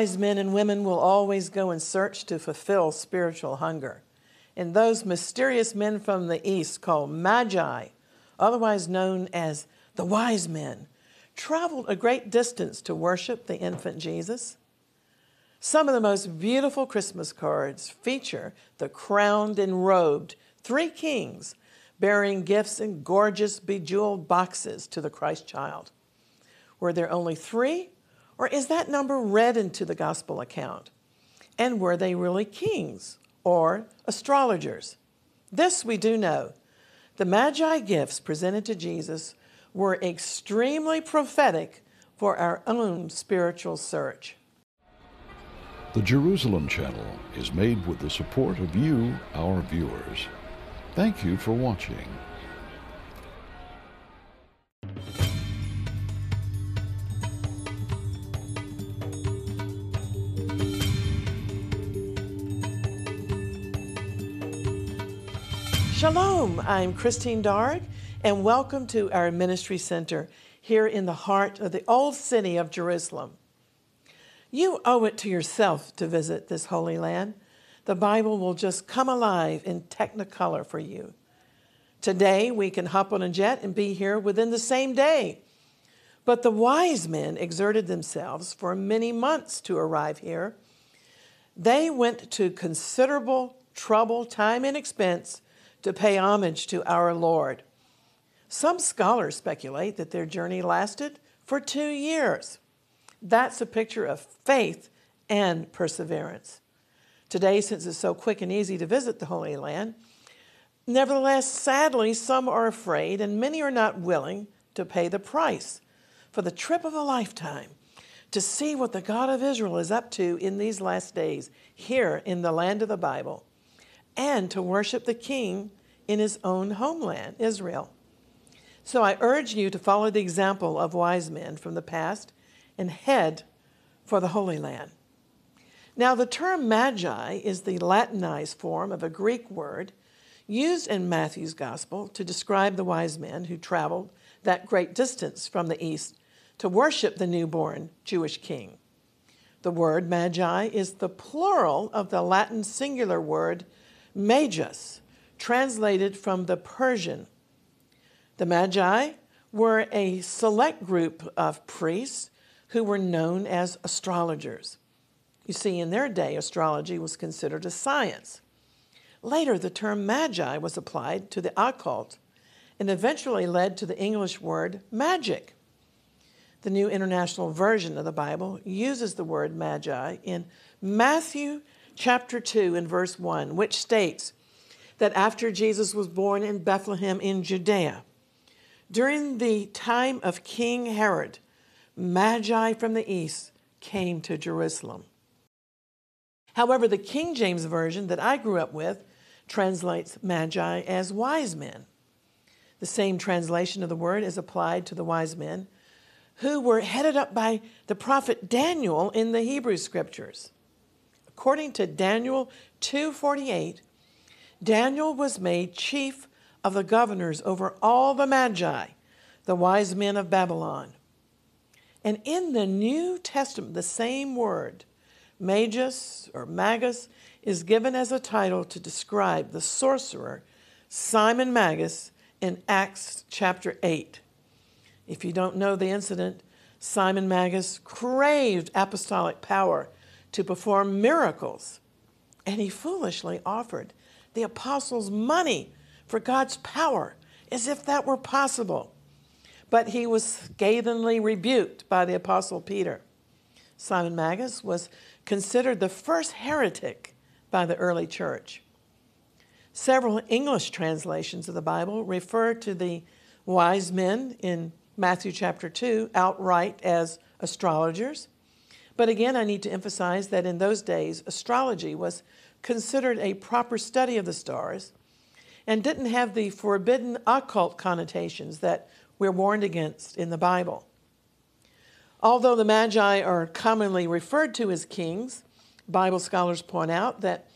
Wise men and women will always go in search to fulfill spiritual hunger. And those mysterious men from the east, called magi, otherwise known as the wise men, traveled a great distance to worship the infant Jesus. Some of the most beautiful Christmas cards feature the crowned and robed three kings bearing gifts in gorgeous, bejeweled boxes to the Christ child. Were there only three, or is that number read into the gospel account? And were they really kings or astrologers? This we do know. The Magi gifts presented to Jesus were extremely prophetic for our own spiritual search. The Jerusalem Channel is made with the support of you, our viewers. Thank you for watching. Shalom, I'm Christine Darg, and welcome to our ministry center here in the heart of the old city of Jerusalem. You owe it to yourself to visit this holy land the Bible will just come alive in technicolor for you. Today, we can hop on a jet and be here within the same day. But the wise men exerted themselves for many months to arrive here. They went to considerable trouble, time, and expense to pay homage to our Lord. Some scholars speculate that their journey lasted for two years. That's a picture of faith and perseverance today since it's so quick and easy to visit the Holy Land. Nevertheless, sadly, some are afraid and many are not willing to pay the price for the trip of a lifetime to see what the God of Israel is up to in these last days here in the land of the Bible and to worship the King in his own homeland, Israel. So I urge you to follow the example of wise men from the past and head for the Holy Land. Now, the term magi is the Latinized form of a Greek word used in Matthew's gospel to describe the wise men who traveled that great distance from the east to worship the newborn Jewish king. The word magi is the plural of the Latin singular word magus, translated from the Persian. The magi were a select group of priests who were known as astrologers. You see, in their day, astrology was considered a science. Later, the term magi was applied to the occult and eventually led to the English word magic. The New International Version of the Bible uses the word magi in Matthew chapter 2 and verse 1, which states that after Jesus was born in Bethlehem in Judea, during the time of King Herod, magi from the east came to Jerusalem. However, the King James Version that I grew up with translates magi as wise men. The same translation of the word is applied to the wise men who were headed up by the prophet Daniel in the Hebrew scriptures. According to Daniel 2:48, Daniel was made chief of the governors over all the magi, the wise men of Babylon. And in the New Testament, the same word Magus or Magus is given as a title to describe the sorcerer Simon Magus in Acts chapter 8. If you don't know the incident, Simon Magus craved apostolic power to perform miracles, and he foolishly offered the apostles money for God's power as if that were possible. But he was scathingly rebuked by the apostle Peter. Simon Magus was considered the first heretic by the early church. Several English translations of the Bible refer to the wise men in Matthew chapter 2 outright as astrologers. But again, I need to emphasize that in those days, astrology was considered a proper study of the stars and didn't have the forbidden occult connotations that we're warned against in the Bible. Although the Magi are commonly referred to as kings, Bible scholars point out that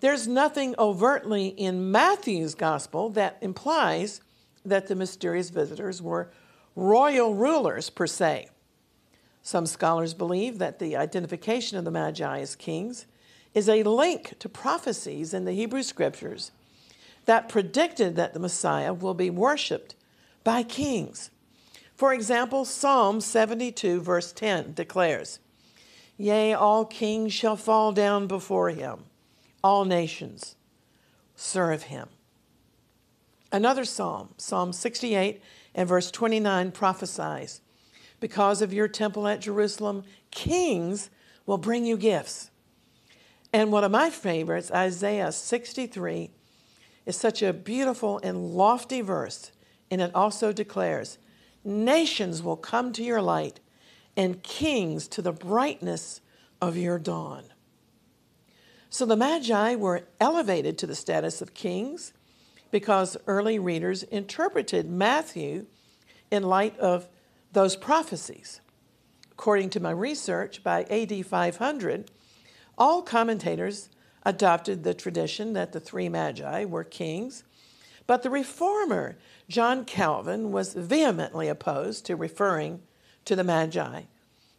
there's nothing overtly in Matthew's gospel that implies that the mysterious visitors were royal rulers per se. Some scholars believe that the identification of the Magi as kings is a link to prophecies in the Hebrew scriptures that predicted that the Messiah will be worshiped by kings. For example, Psalm 72, verse 10 declares, Yea, all kings shall fall down before him, all nations serve him. Another psalm, Psalm 68 and verse 29, prophesies, Because of your temple at Jerusalem, kings will bring you gifts. And one of my favorites, Isaiah 63, is such a beautiful and lofty verse, and it also declares, Nations will come to your light, and kings to the brightness of your dawn. So the Magi were elevated to the status of kings because early readers interpreted Matthew in light of those prophecies. According to my research, by AD 500, all commentators adopted the tradition that the three magi were kings, but the reformer John Calvin was vehemently opposed to referring to the magi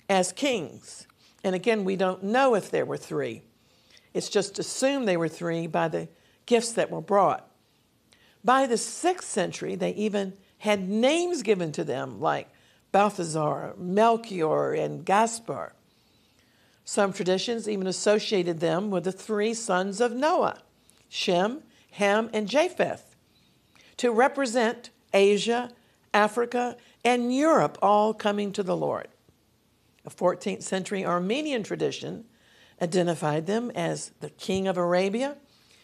as kings. And again, we don't know if there were three. It's just assumed they were three by the gifts that were brought. By the sixth century, they even had names given to them like Balthazar, Melchior, and Gaspar. Some traditions even associated them with the three sons of Noah Shem, Ham, and Japheth to represent Asia, Africa, and Europe all coming to the Lord. A 14th century Armenian tradition identified them as the king of Arabia,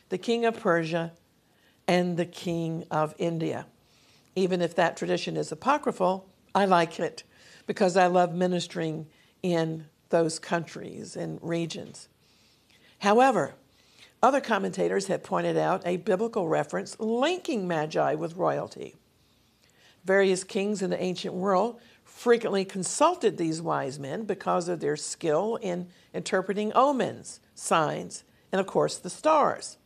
the king of Persia, and the king of India. Even if that tradition is apocryphal, I like it because I love ministering in those countries and regions. However, other commentators have pointed out a biblical reference linking magi with royalty. Various kings in the ancient world frequently consulted these wise men because of their skill in interpreting omens, signs, and of course the stars.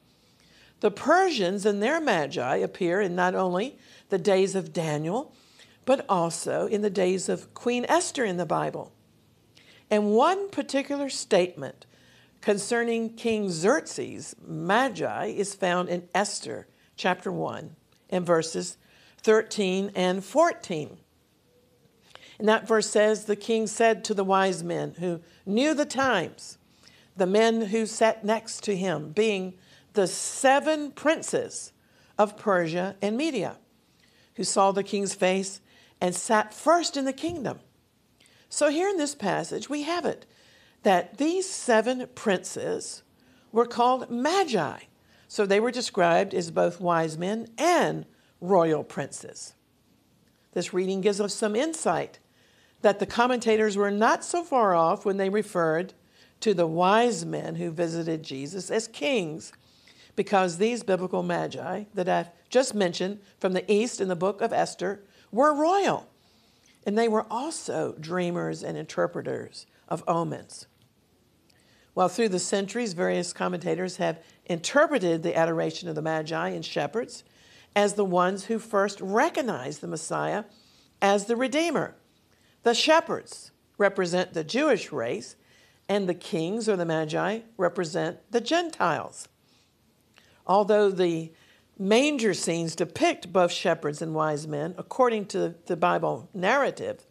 The Persians and their magi appear in not only the days of Daniel, but also in the days of Queen Esther in the Bible. And one particular statement concerning King Xerxes' magi is found in Esther chapter 1 and verses 13 and 14. And that verse says, The king said to the wise men who knew the times, the men who sat next to him, being the seven princes of Persia and Media, who saw the king's face and sat first in the kingdom. So, here in this passage, we have it that these seven princes were called magi. So, they were described as both wise men and royal princes. This reading gives us some insight that the commentators were not so far off when they referred to the wise men who visited Jesus as kings, because these biblical magi that I've just mentioned from the east in the book of Esther were royal. And they were also dreamers and interpreters of omens. While through the centuries, various commentators have interpreted the adoration of the Magi and shepherds as the ones who first recognized the Messiah as the Redeemer. The shepherds represent the Jewish race, and the kings or the Magi represent the Gentiles. Although the manger scenes depict both shepherds and wise men, according to the Bible narrative,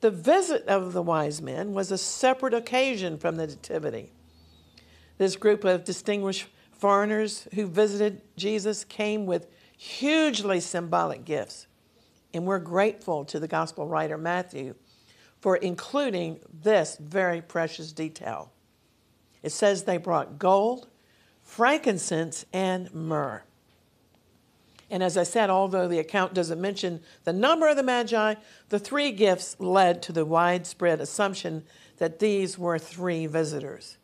the visit of the wise men was a separate occasion from the nativity. This group of distinguished foreigners who visited Jesus came with hugely symbolic gifts, and we're grateful to the gospel writer Matthew for including this very precious detail. It says they brought gold, frankincense, and myrrh. And as I said, although the account doesn't mention the number of the Magi, the three gifts led to the widespread assumption that these were three visitors.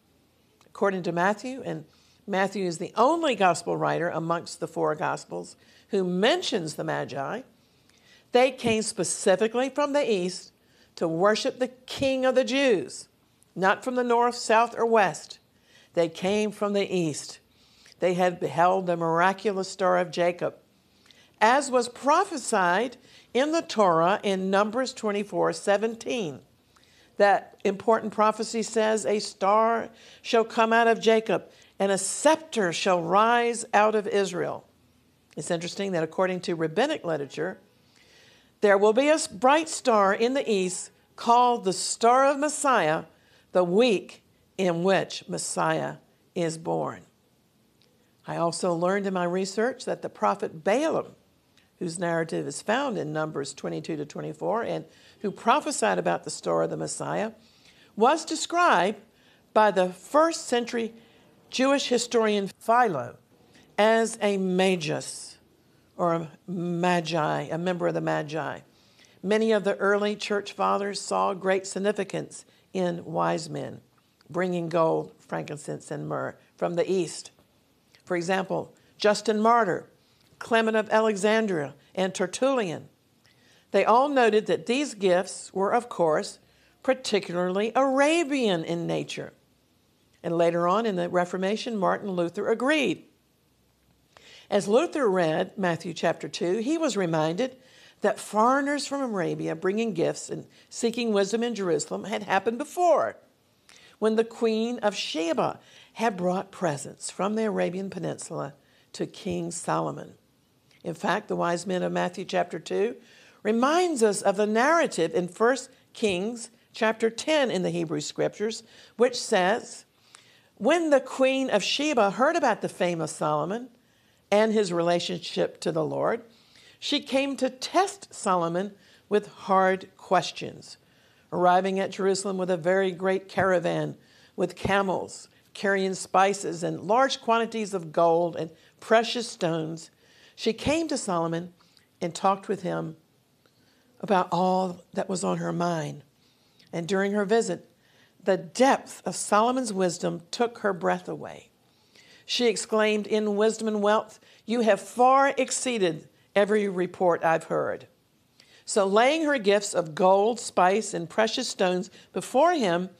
According to Matthew, and Matthew is the only gospel writer amongst the four gospels who mentions the Magi, they came specifically from the east to worship the King of the Jews, not from the north, south, or west. They came from the east. They had beheld the miraculous star of Jacob as was prophesied in the Torah in Numbers 24 17. That important prophecy says, A star shall come out of Jacob, and a scepter shall rise out of Israel. It's interesting that according to rabbinic literature, there will be a bright star in the east called the Star of Messiah, the week in which Messiah is born. I also learned in my research that the prophet Balaam, whose narrative is found in Numbers 22 to 24, and who prophesied about the star of the Messiah, was described by the first century Jewish historian Philo as a magus or a magi, a member of the magi. Many of the early church fathers saw great significance in wise men bringing gold, frankincense, and myrrh from the east. For example, Justin Martyr, Clement of Alexandria, and Tertullian. They all noted that these gifts were, of course, particularly Arabian in nature. And later on in the Reformation, Martin Luther agreed. As Luther read Matthew chapter 2, he was reminded that foreigners from Arabia bringing gifts and seeking wisdom in Jerusalem had happened before, when the queen of Sheba had brought presents from the Arabian Peninsula to King Solomon. In fact, the wise men of Matthew chapter 2 reminds us of the narrative in 1 Kings chapter 10 in the Hebrew scriptures, which says, When the queen of Sheba heard about the fame of Solomon and his relationship to the Lord, she came to test Solomon with hard questions, arriving at Jerusalem with a very great caravan with camels carrying spices and large quantities of gold and precious stones. She came to Solomon and talked with him about all that was on her mind. And during her visit, the depth of Solomon's wisdom took her breath away. She exclaimed, In wisdom and wealth, you have far exceeded every report I've heard. So, laying her gifts of gold, spice, and precious stones before him,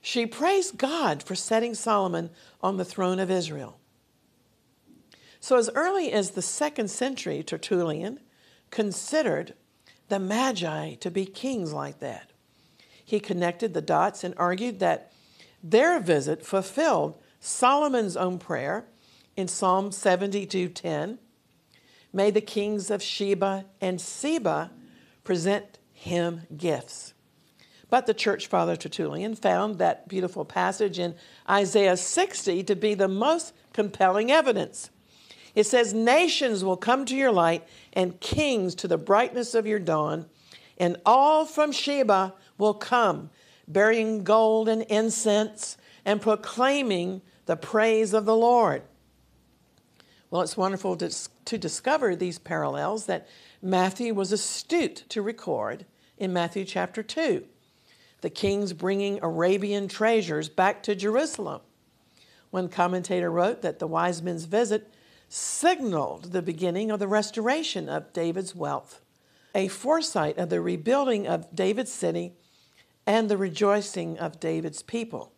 she praised God for setting Solomon on the throne of Israel. So, as early as the second century, Tertullian considered the Magi to be kings like that. He connected the dots and argued that their visit fulfilled Solomon's own prayer in Psalm 72:10 May the kings of Sheba and Seba present him gifts. But the church father Tertullian found that beautiful passage in Isaiah 60 to be the most compelling evidence. It says, Nations will come to your light, and kings to the brightness of your dawn, and all from Sheba will come, bearing gold and incense, and proclaiming the praise of the Lord. Well, it's wonderful to, to discover these parallels that Matthew was astute to record in Matthew chapter 2. The kings bringing Arabian treasures back to Jerusalem. One commentator wrote that the wise men's visit signaled the beginning of the restoration of David's wealth, a foresight of the rebuilding of David's city and the rejoicing of David's people.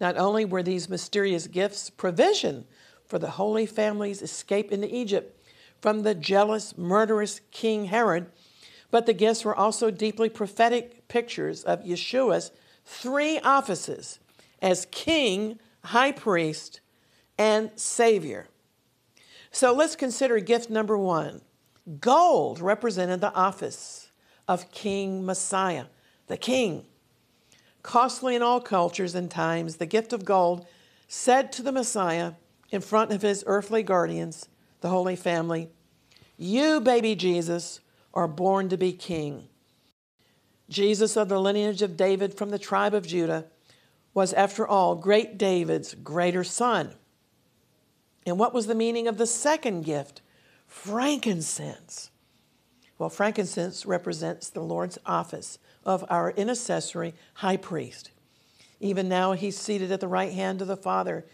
Not only were these mysterious gifts provision for the Holy Family's escape into Egypt from the jealous, murderous King Herod, but the gifts were also deeply prophetic pictures of Yeshua's three offices as king, high priest, and savior. So let's consider gift number one. Gold represented the office of King Messiah, the king. Costly in all cultures and times, the gift of gold said to the Messiah, in front of his earthly guardians, the Holy Family, You, baby Jesus, are born to be king. Jesus of the lineage of David from the tribe of Judah was, after all, great David's greater son. And what was the meaning of the second gift? Frankincense. Well, frankincense represents the Lord's office of our intercessory high priest. Even now, he's seated at the right hand of the Father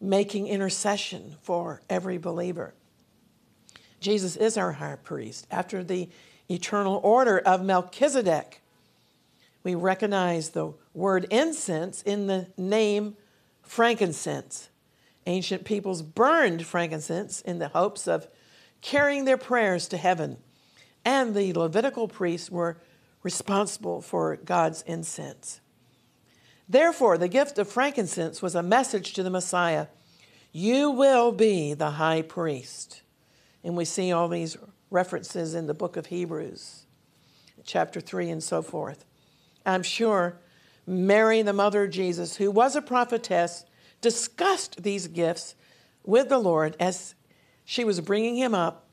making intercession for every believer. Jesus is our high priest after the eternal order of Melchizedek. We recognize the word incense in the name frankincense. Ancient peoples burned frankincense in the hopes of carrying their prayers to heaven, and the Levitical priests were responsible for God's incense. Therefore, the gift of frankincense was a message to the Messiah You will be the high priest. And we see all these references in the book of Hebrews, chapter 3, and so forth. I'm sure Mary, the mother of Jesus, who was a prophetess, discussed these gifts with the Lord as she was bringing him up,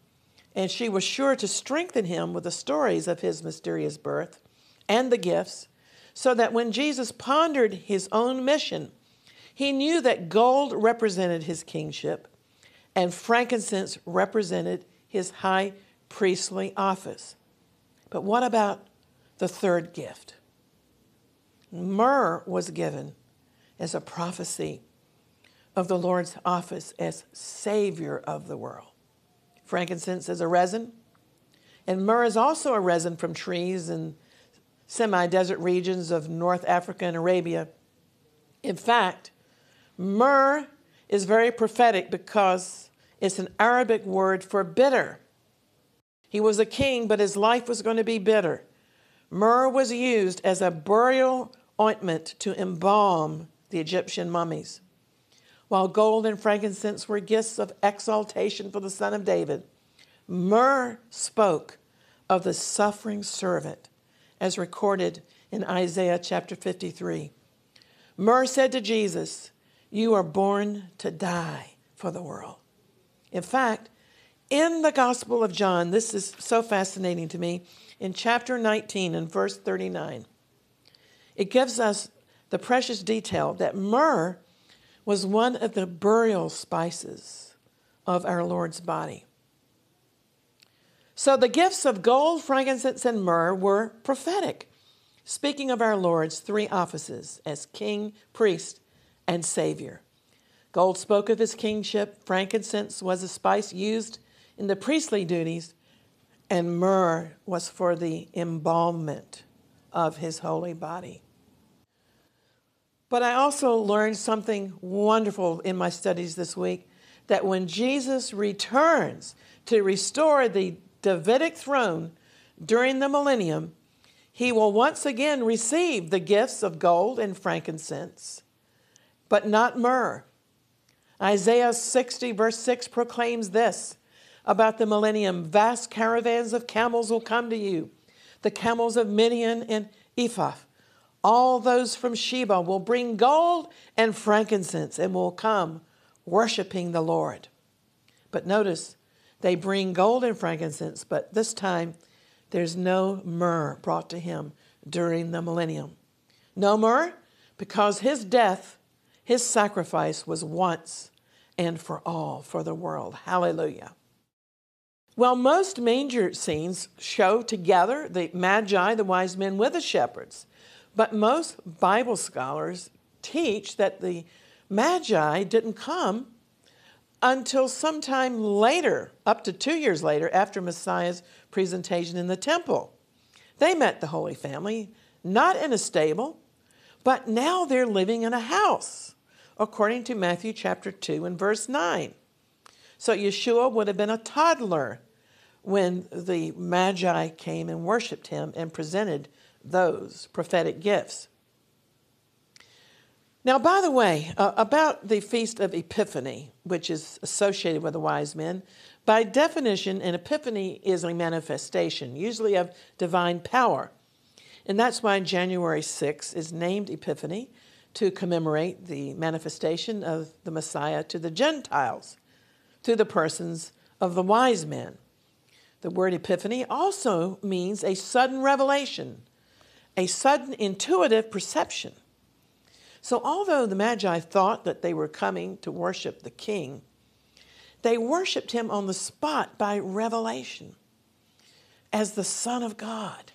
and she was sure to strengthen him with the stories of his mysterious birth and the gifts, so that when Jesus pondered his own mission, he knew that gold represented his kingship and frankincense represented his high priestly office. But what about the third gift? Myrrh was given as a prophecy of the Lord's office as Savior of the world. Frankincense is a resin, and myrrh is also a resin from trees in semi desert regions of North Africa and Arabia. In fact, myrrh is very prophetic because it's an Arabic word for bitter. He was a king, but his life was going to be bitter. Myrrh was used as a burial ointment to embalm the Egyptian mummies. While gold and frankincense were gifts of exaltation for the son of David, myrrh spoke of the suffering servant, as recorded in Isaiah chapter 53. Myrrh said to Jesus, You are born to die for the world. In fact, in the Gospel of John, this is so fascinating to me, in chapter 19 and verse 39, it gives us the precious detail that myrrh was one of the burial spices of our Lord's body. So the gifts of gold, frankincense, and myrrh were prophetic, speaking of our Lord's three offices as king, priest, and savior. Gold spoke of his kingship, frankincense was a spice used in the priestly duties, and myrrh was for the embalmment of his holy body. But I also learned something wonderful in my studies this week that when Jesus returns to restore the Davidic throne during the millennium, he will once again receive the gifts of gold and frankincense, but not myrrh. Isaiah 60, verse 6 proclaims this about the millennium vast caravans of camels will come to you, the camels of Midian and Ephah all those from Sheba will bring gold and frankincense and will come worshiping the Lord. But notice, they bring gold and frankincense, but this time there's no myrrh brought to him during the millennium. No myrrh, because his death, his sacrifice was once and for all for the world. Hallelujah. Well, most manger scenes show together the magi, the wise men, with the shepherds. But most Bible scholars teach that the Magi didn't come until sometime later, up to two years later, after Messiah's presentation in the temple. They met the Holy Family, not in a stable, but now they're living in a house, according to Matthew chapter 2 and verse 9. So Yeshua would have been a toddler when the Magi came and worshiped him and presented those prophetic gifts. Now, by the way, uh, about the Feast of Epiphany, which is associated with the wise men, by definition, an epiphany is a manifestation, usually of divine power. And that's why January 6 is named Epiphany to commemorate the manifestation of the Messiah to the Gentiles through the persons of the wise men. The word epiphany also means a sudden revelation a sudden intuitive perception. So, although the Magi thought that they were coming to worship the king, they worshiped him on the spot by revelation as the Son of God.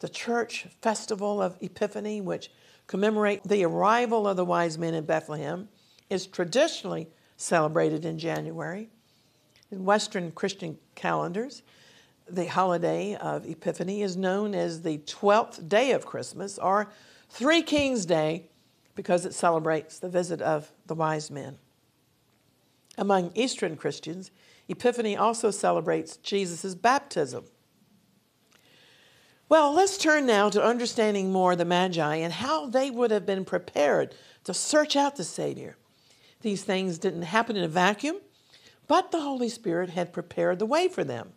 The church festival of Epiphany, which commemorates the arrival of the wise men in Bethlehem, is traditionally celebrated in January. In Western Christian calendars, the holiday of Epiphany is known as the 12th day of Christmas or Three Kings Day because it celebrates the visit of the wise men. Among Eastern Christians, Epiphany also celebrates Jesus' baptism. Well, let's turn now to understanding more the Magi and how they would have been prepared to search out the Savior. These things didn't happen in a vacuum, but the Holy Spirit had prepared the way for them.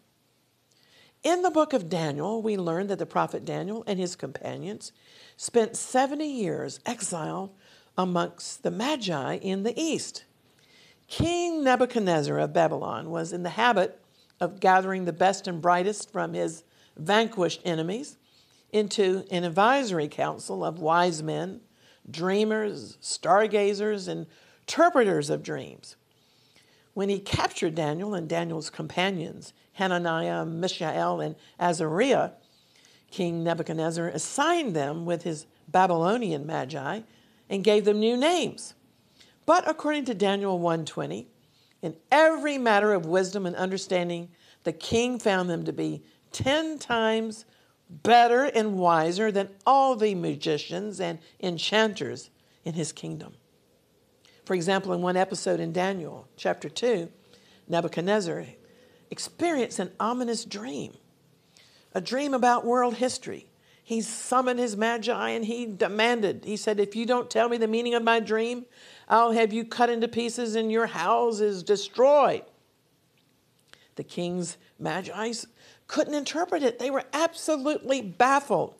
In the book of Daniel, we learn that the prophet Daniel and his companions spent 70 years exiled amongst the Magi in the east. King Nebuchadnezzar of Babylon was in the habit of gathering the best and brightest from his vanquished enemies into an advisory council of wise men, dreamers, stargazers, and interpreters of dreams. When he captured Daniel and Daniel's companions, Hananiah, Mishael, and Azariah, King Nebuchadnezzar assigned them with his Babylonian magi and gave them new names. But according to Daniel 1:20, in every matter of wisdom and understanding, the king found them to be ten times better and wiser than all the magicians and enchanters in his kingdom. For example, in one episode in Daniel chapter 2, Nebuchadnezzar experienced an ominous dream, a dream about world history. He summoned his magi and he demanded, he said, If you don't tell me the meaning of my dream, I'll have you cut into pieces and your house is destroyed. The king's magi couldn't interpret it. They were absolutely baffled.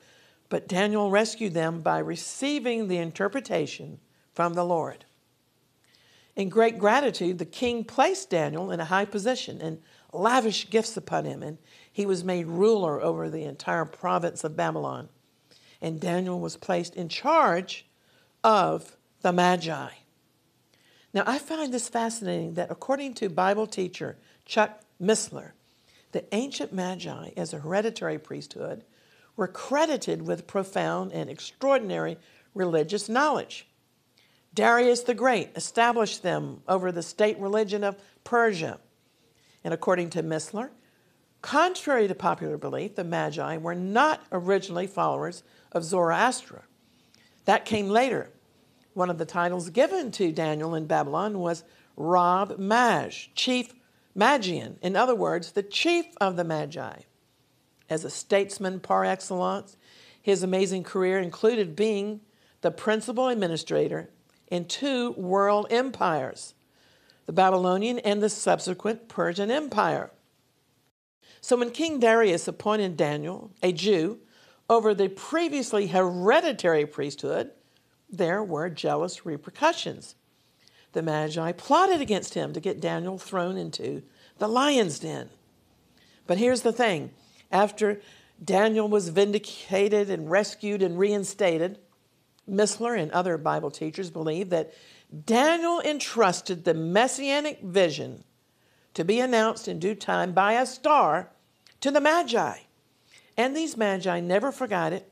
But Daniel rescued them by receiving the interpretation from the Lord. In great gratitude, the king placed Daniel in a high position and lavished gifts upon him, and he was made ruler over the entire province of Babylon. And Daniel was placed in charge of the Magi. Now, I find this fascinating that according to Bible teacher Chuck Missler, the ancient Magi, as a hereditary priesthood, were credited with profound and extraordinary religious knowledge. Darius the Great established them over the state religion of Persia. And according to Missler, contrary to popular belief, the Magi were not originally followers of Zoroaster. That came later. One of the titles given to Daniel in Babylon was Rab Maj, chief Magian, in other words, the chief of the Magi. As a statesman par excellence, his amazing career included being the principal administrator in two world empires the Babylonian and the subsequent Persian Empire. So when King Darius appointed Daniel, a Jew, over the previously hereditary priesthood, there were jealous repercussions the Magi plotted against him to get Daniel thrown into the lion's den. But here's the thing after Daniel was vindicated and rescued and reinstated, Missler and other Bible teachers believe that Daniel entrusted the messianic vision to be announced in due time by a star to the Magi. And these Magi never forgot it,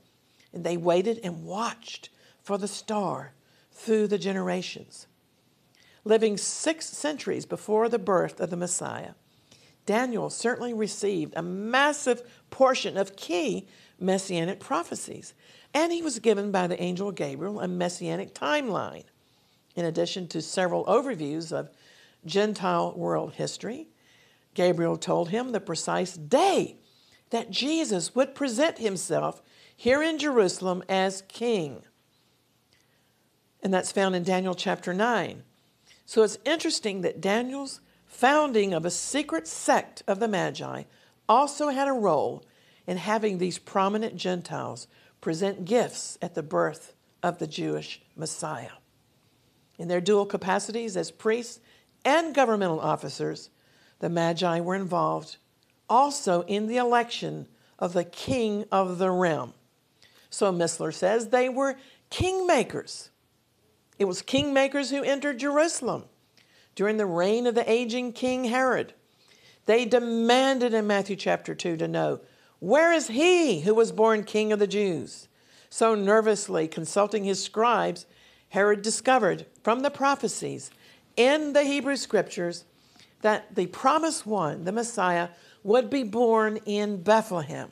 and they waited and watched for the star through the generations living six centuries before the birth of the Messiah, Daniel certainly received a massive portion of key messianic prophecies, and he was given by the angel Gabriel a messianic timeline. In addition to several overviews of Gentile world history, Gabriel told him the precise day that Jesus would present himself here in Jerusalem as king. And that's found in Daniel chapter 9. So it's interesting that Daniel's founding of a secret sect of the Magi also had a role in having these prominent Gentiles present gifts at the birth of the Jewish Messiah. In their dual capacities as priests and governmental officers, the Magi were involved also in the election of the king of the realm. So Missler says they were kingmakers it was kingmakers who entered Jerusalem during the reign of the aging King Herod. They demanded in Matthew chapter 2 to know, Where is he who was born king of the Jews? So nervously consulting his scribes, Herod discovered from the prophecies in the Hebrew scriptures that the promised one, the Messiah, would be born in Bethlehem.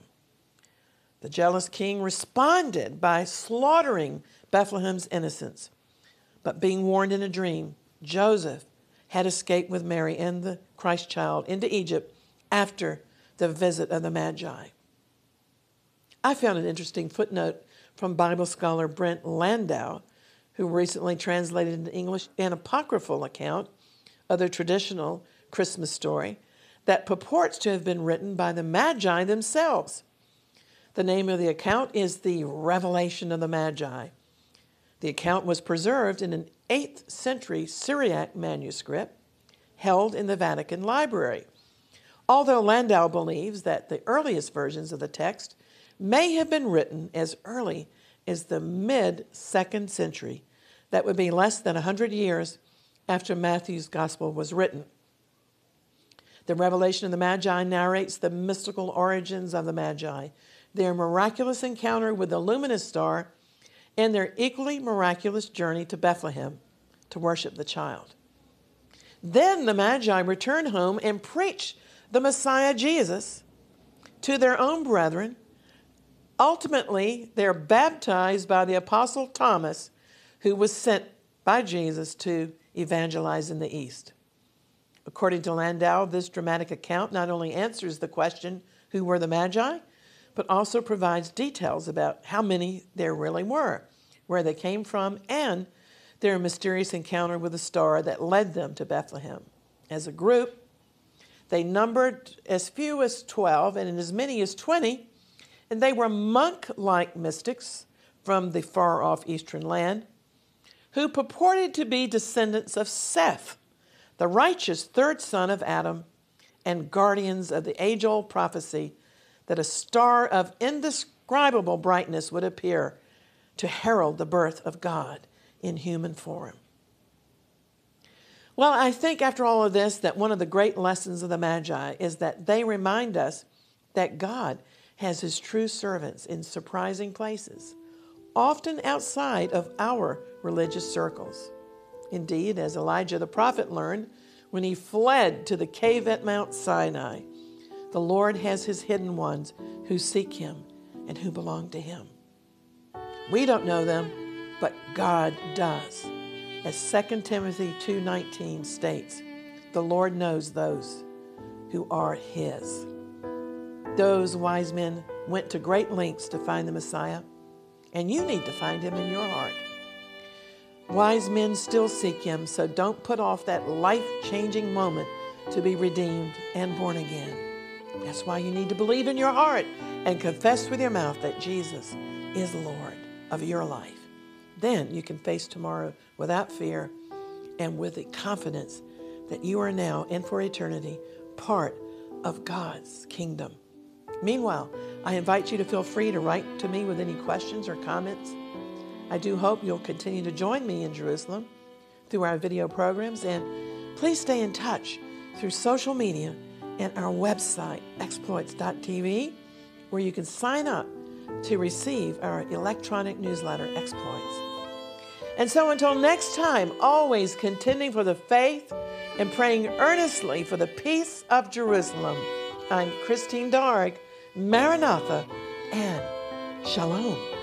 The jealous king responded by slaughtering Bethlehem's innocents. But being warned in a dream, Joseph had escaped with Mary and the Christ child into Egypt after the visit of the Magi. I found an interesting footnote from Bible scholar Brent Landau, who recently translated into English an apocryphal account of the traditional Christmas story that purports to have been written by the Magi themselves. The name of the account is The Revelation of the Magi. The account was preserved in an 8th century Syriac manuscript held in the Vatican Library. Although Landau believes that the earliest versions of the text may have been written as early as the mid second century, that would be less than 100 years after Matthew's gospel was written. The revelation of the Magi narrates the mystical origins of the Magi, their miraculous encounter with the luminous star, and their equally miraculous journey to Bethlehem to worship the child. Then the Magi return home and preach the Messiah Jesus to their own brethren. Ultimately, they're baptized by the Apostle Thomas, who was sent by Jesus to evangelize in the East. According to Landau, this dramatic account not only answers the question, who were the Magi, but also provides details about how many there really were, where they came from, and their mysterious encounter with a star that led them to Bethlehem. As a group, they numbered as few as 12 and as many as 20, and they were monk like mystics from the far off eastern land who purported to be descendants of Seth, the righteous third son of Adam, and guardians of the age old prophecy that a star of indescribable brightness would appear to herald the birth of God in human form. Well, I think after all of this, that one of the great lessons of the Magi is that they remind us that God has his true servants in surprising places, often outside of our religious circles. Indeed, as Elijah the prophet learned when he fled to the cave at Mount Sinai, the Lord has his hidden ones who seek him and who belong to him. We don't know them, but God does. As 2 Timothy 2:19 states, the Lord knows those who are his. Those wise men went to great lengths to find the Messiah, and you need to find him in your heart. Wise men still seek him, so don't put off that life changing moment to be redeemed and born again. That's why you need to believe in your heart and confess with your mouth that Jesus is Lord of your life. Then you can face tomorrow without fear and with the confidence that you are now and for eternity part of God's kingdom. Meanwhile, I invite you to feel free to write to me with any questions or comments. I do hope you'll continue to join me in Jerusalem through our video programs and please stay in touch through social media and our website, exploits.tv, where you can sign up to receive our electronic newsletter, Exploits. And so until next time, always contending for the faith and praying earnestly for the peace of Jerusalem. I'm Christine Darg, Maranatha, and Shalom.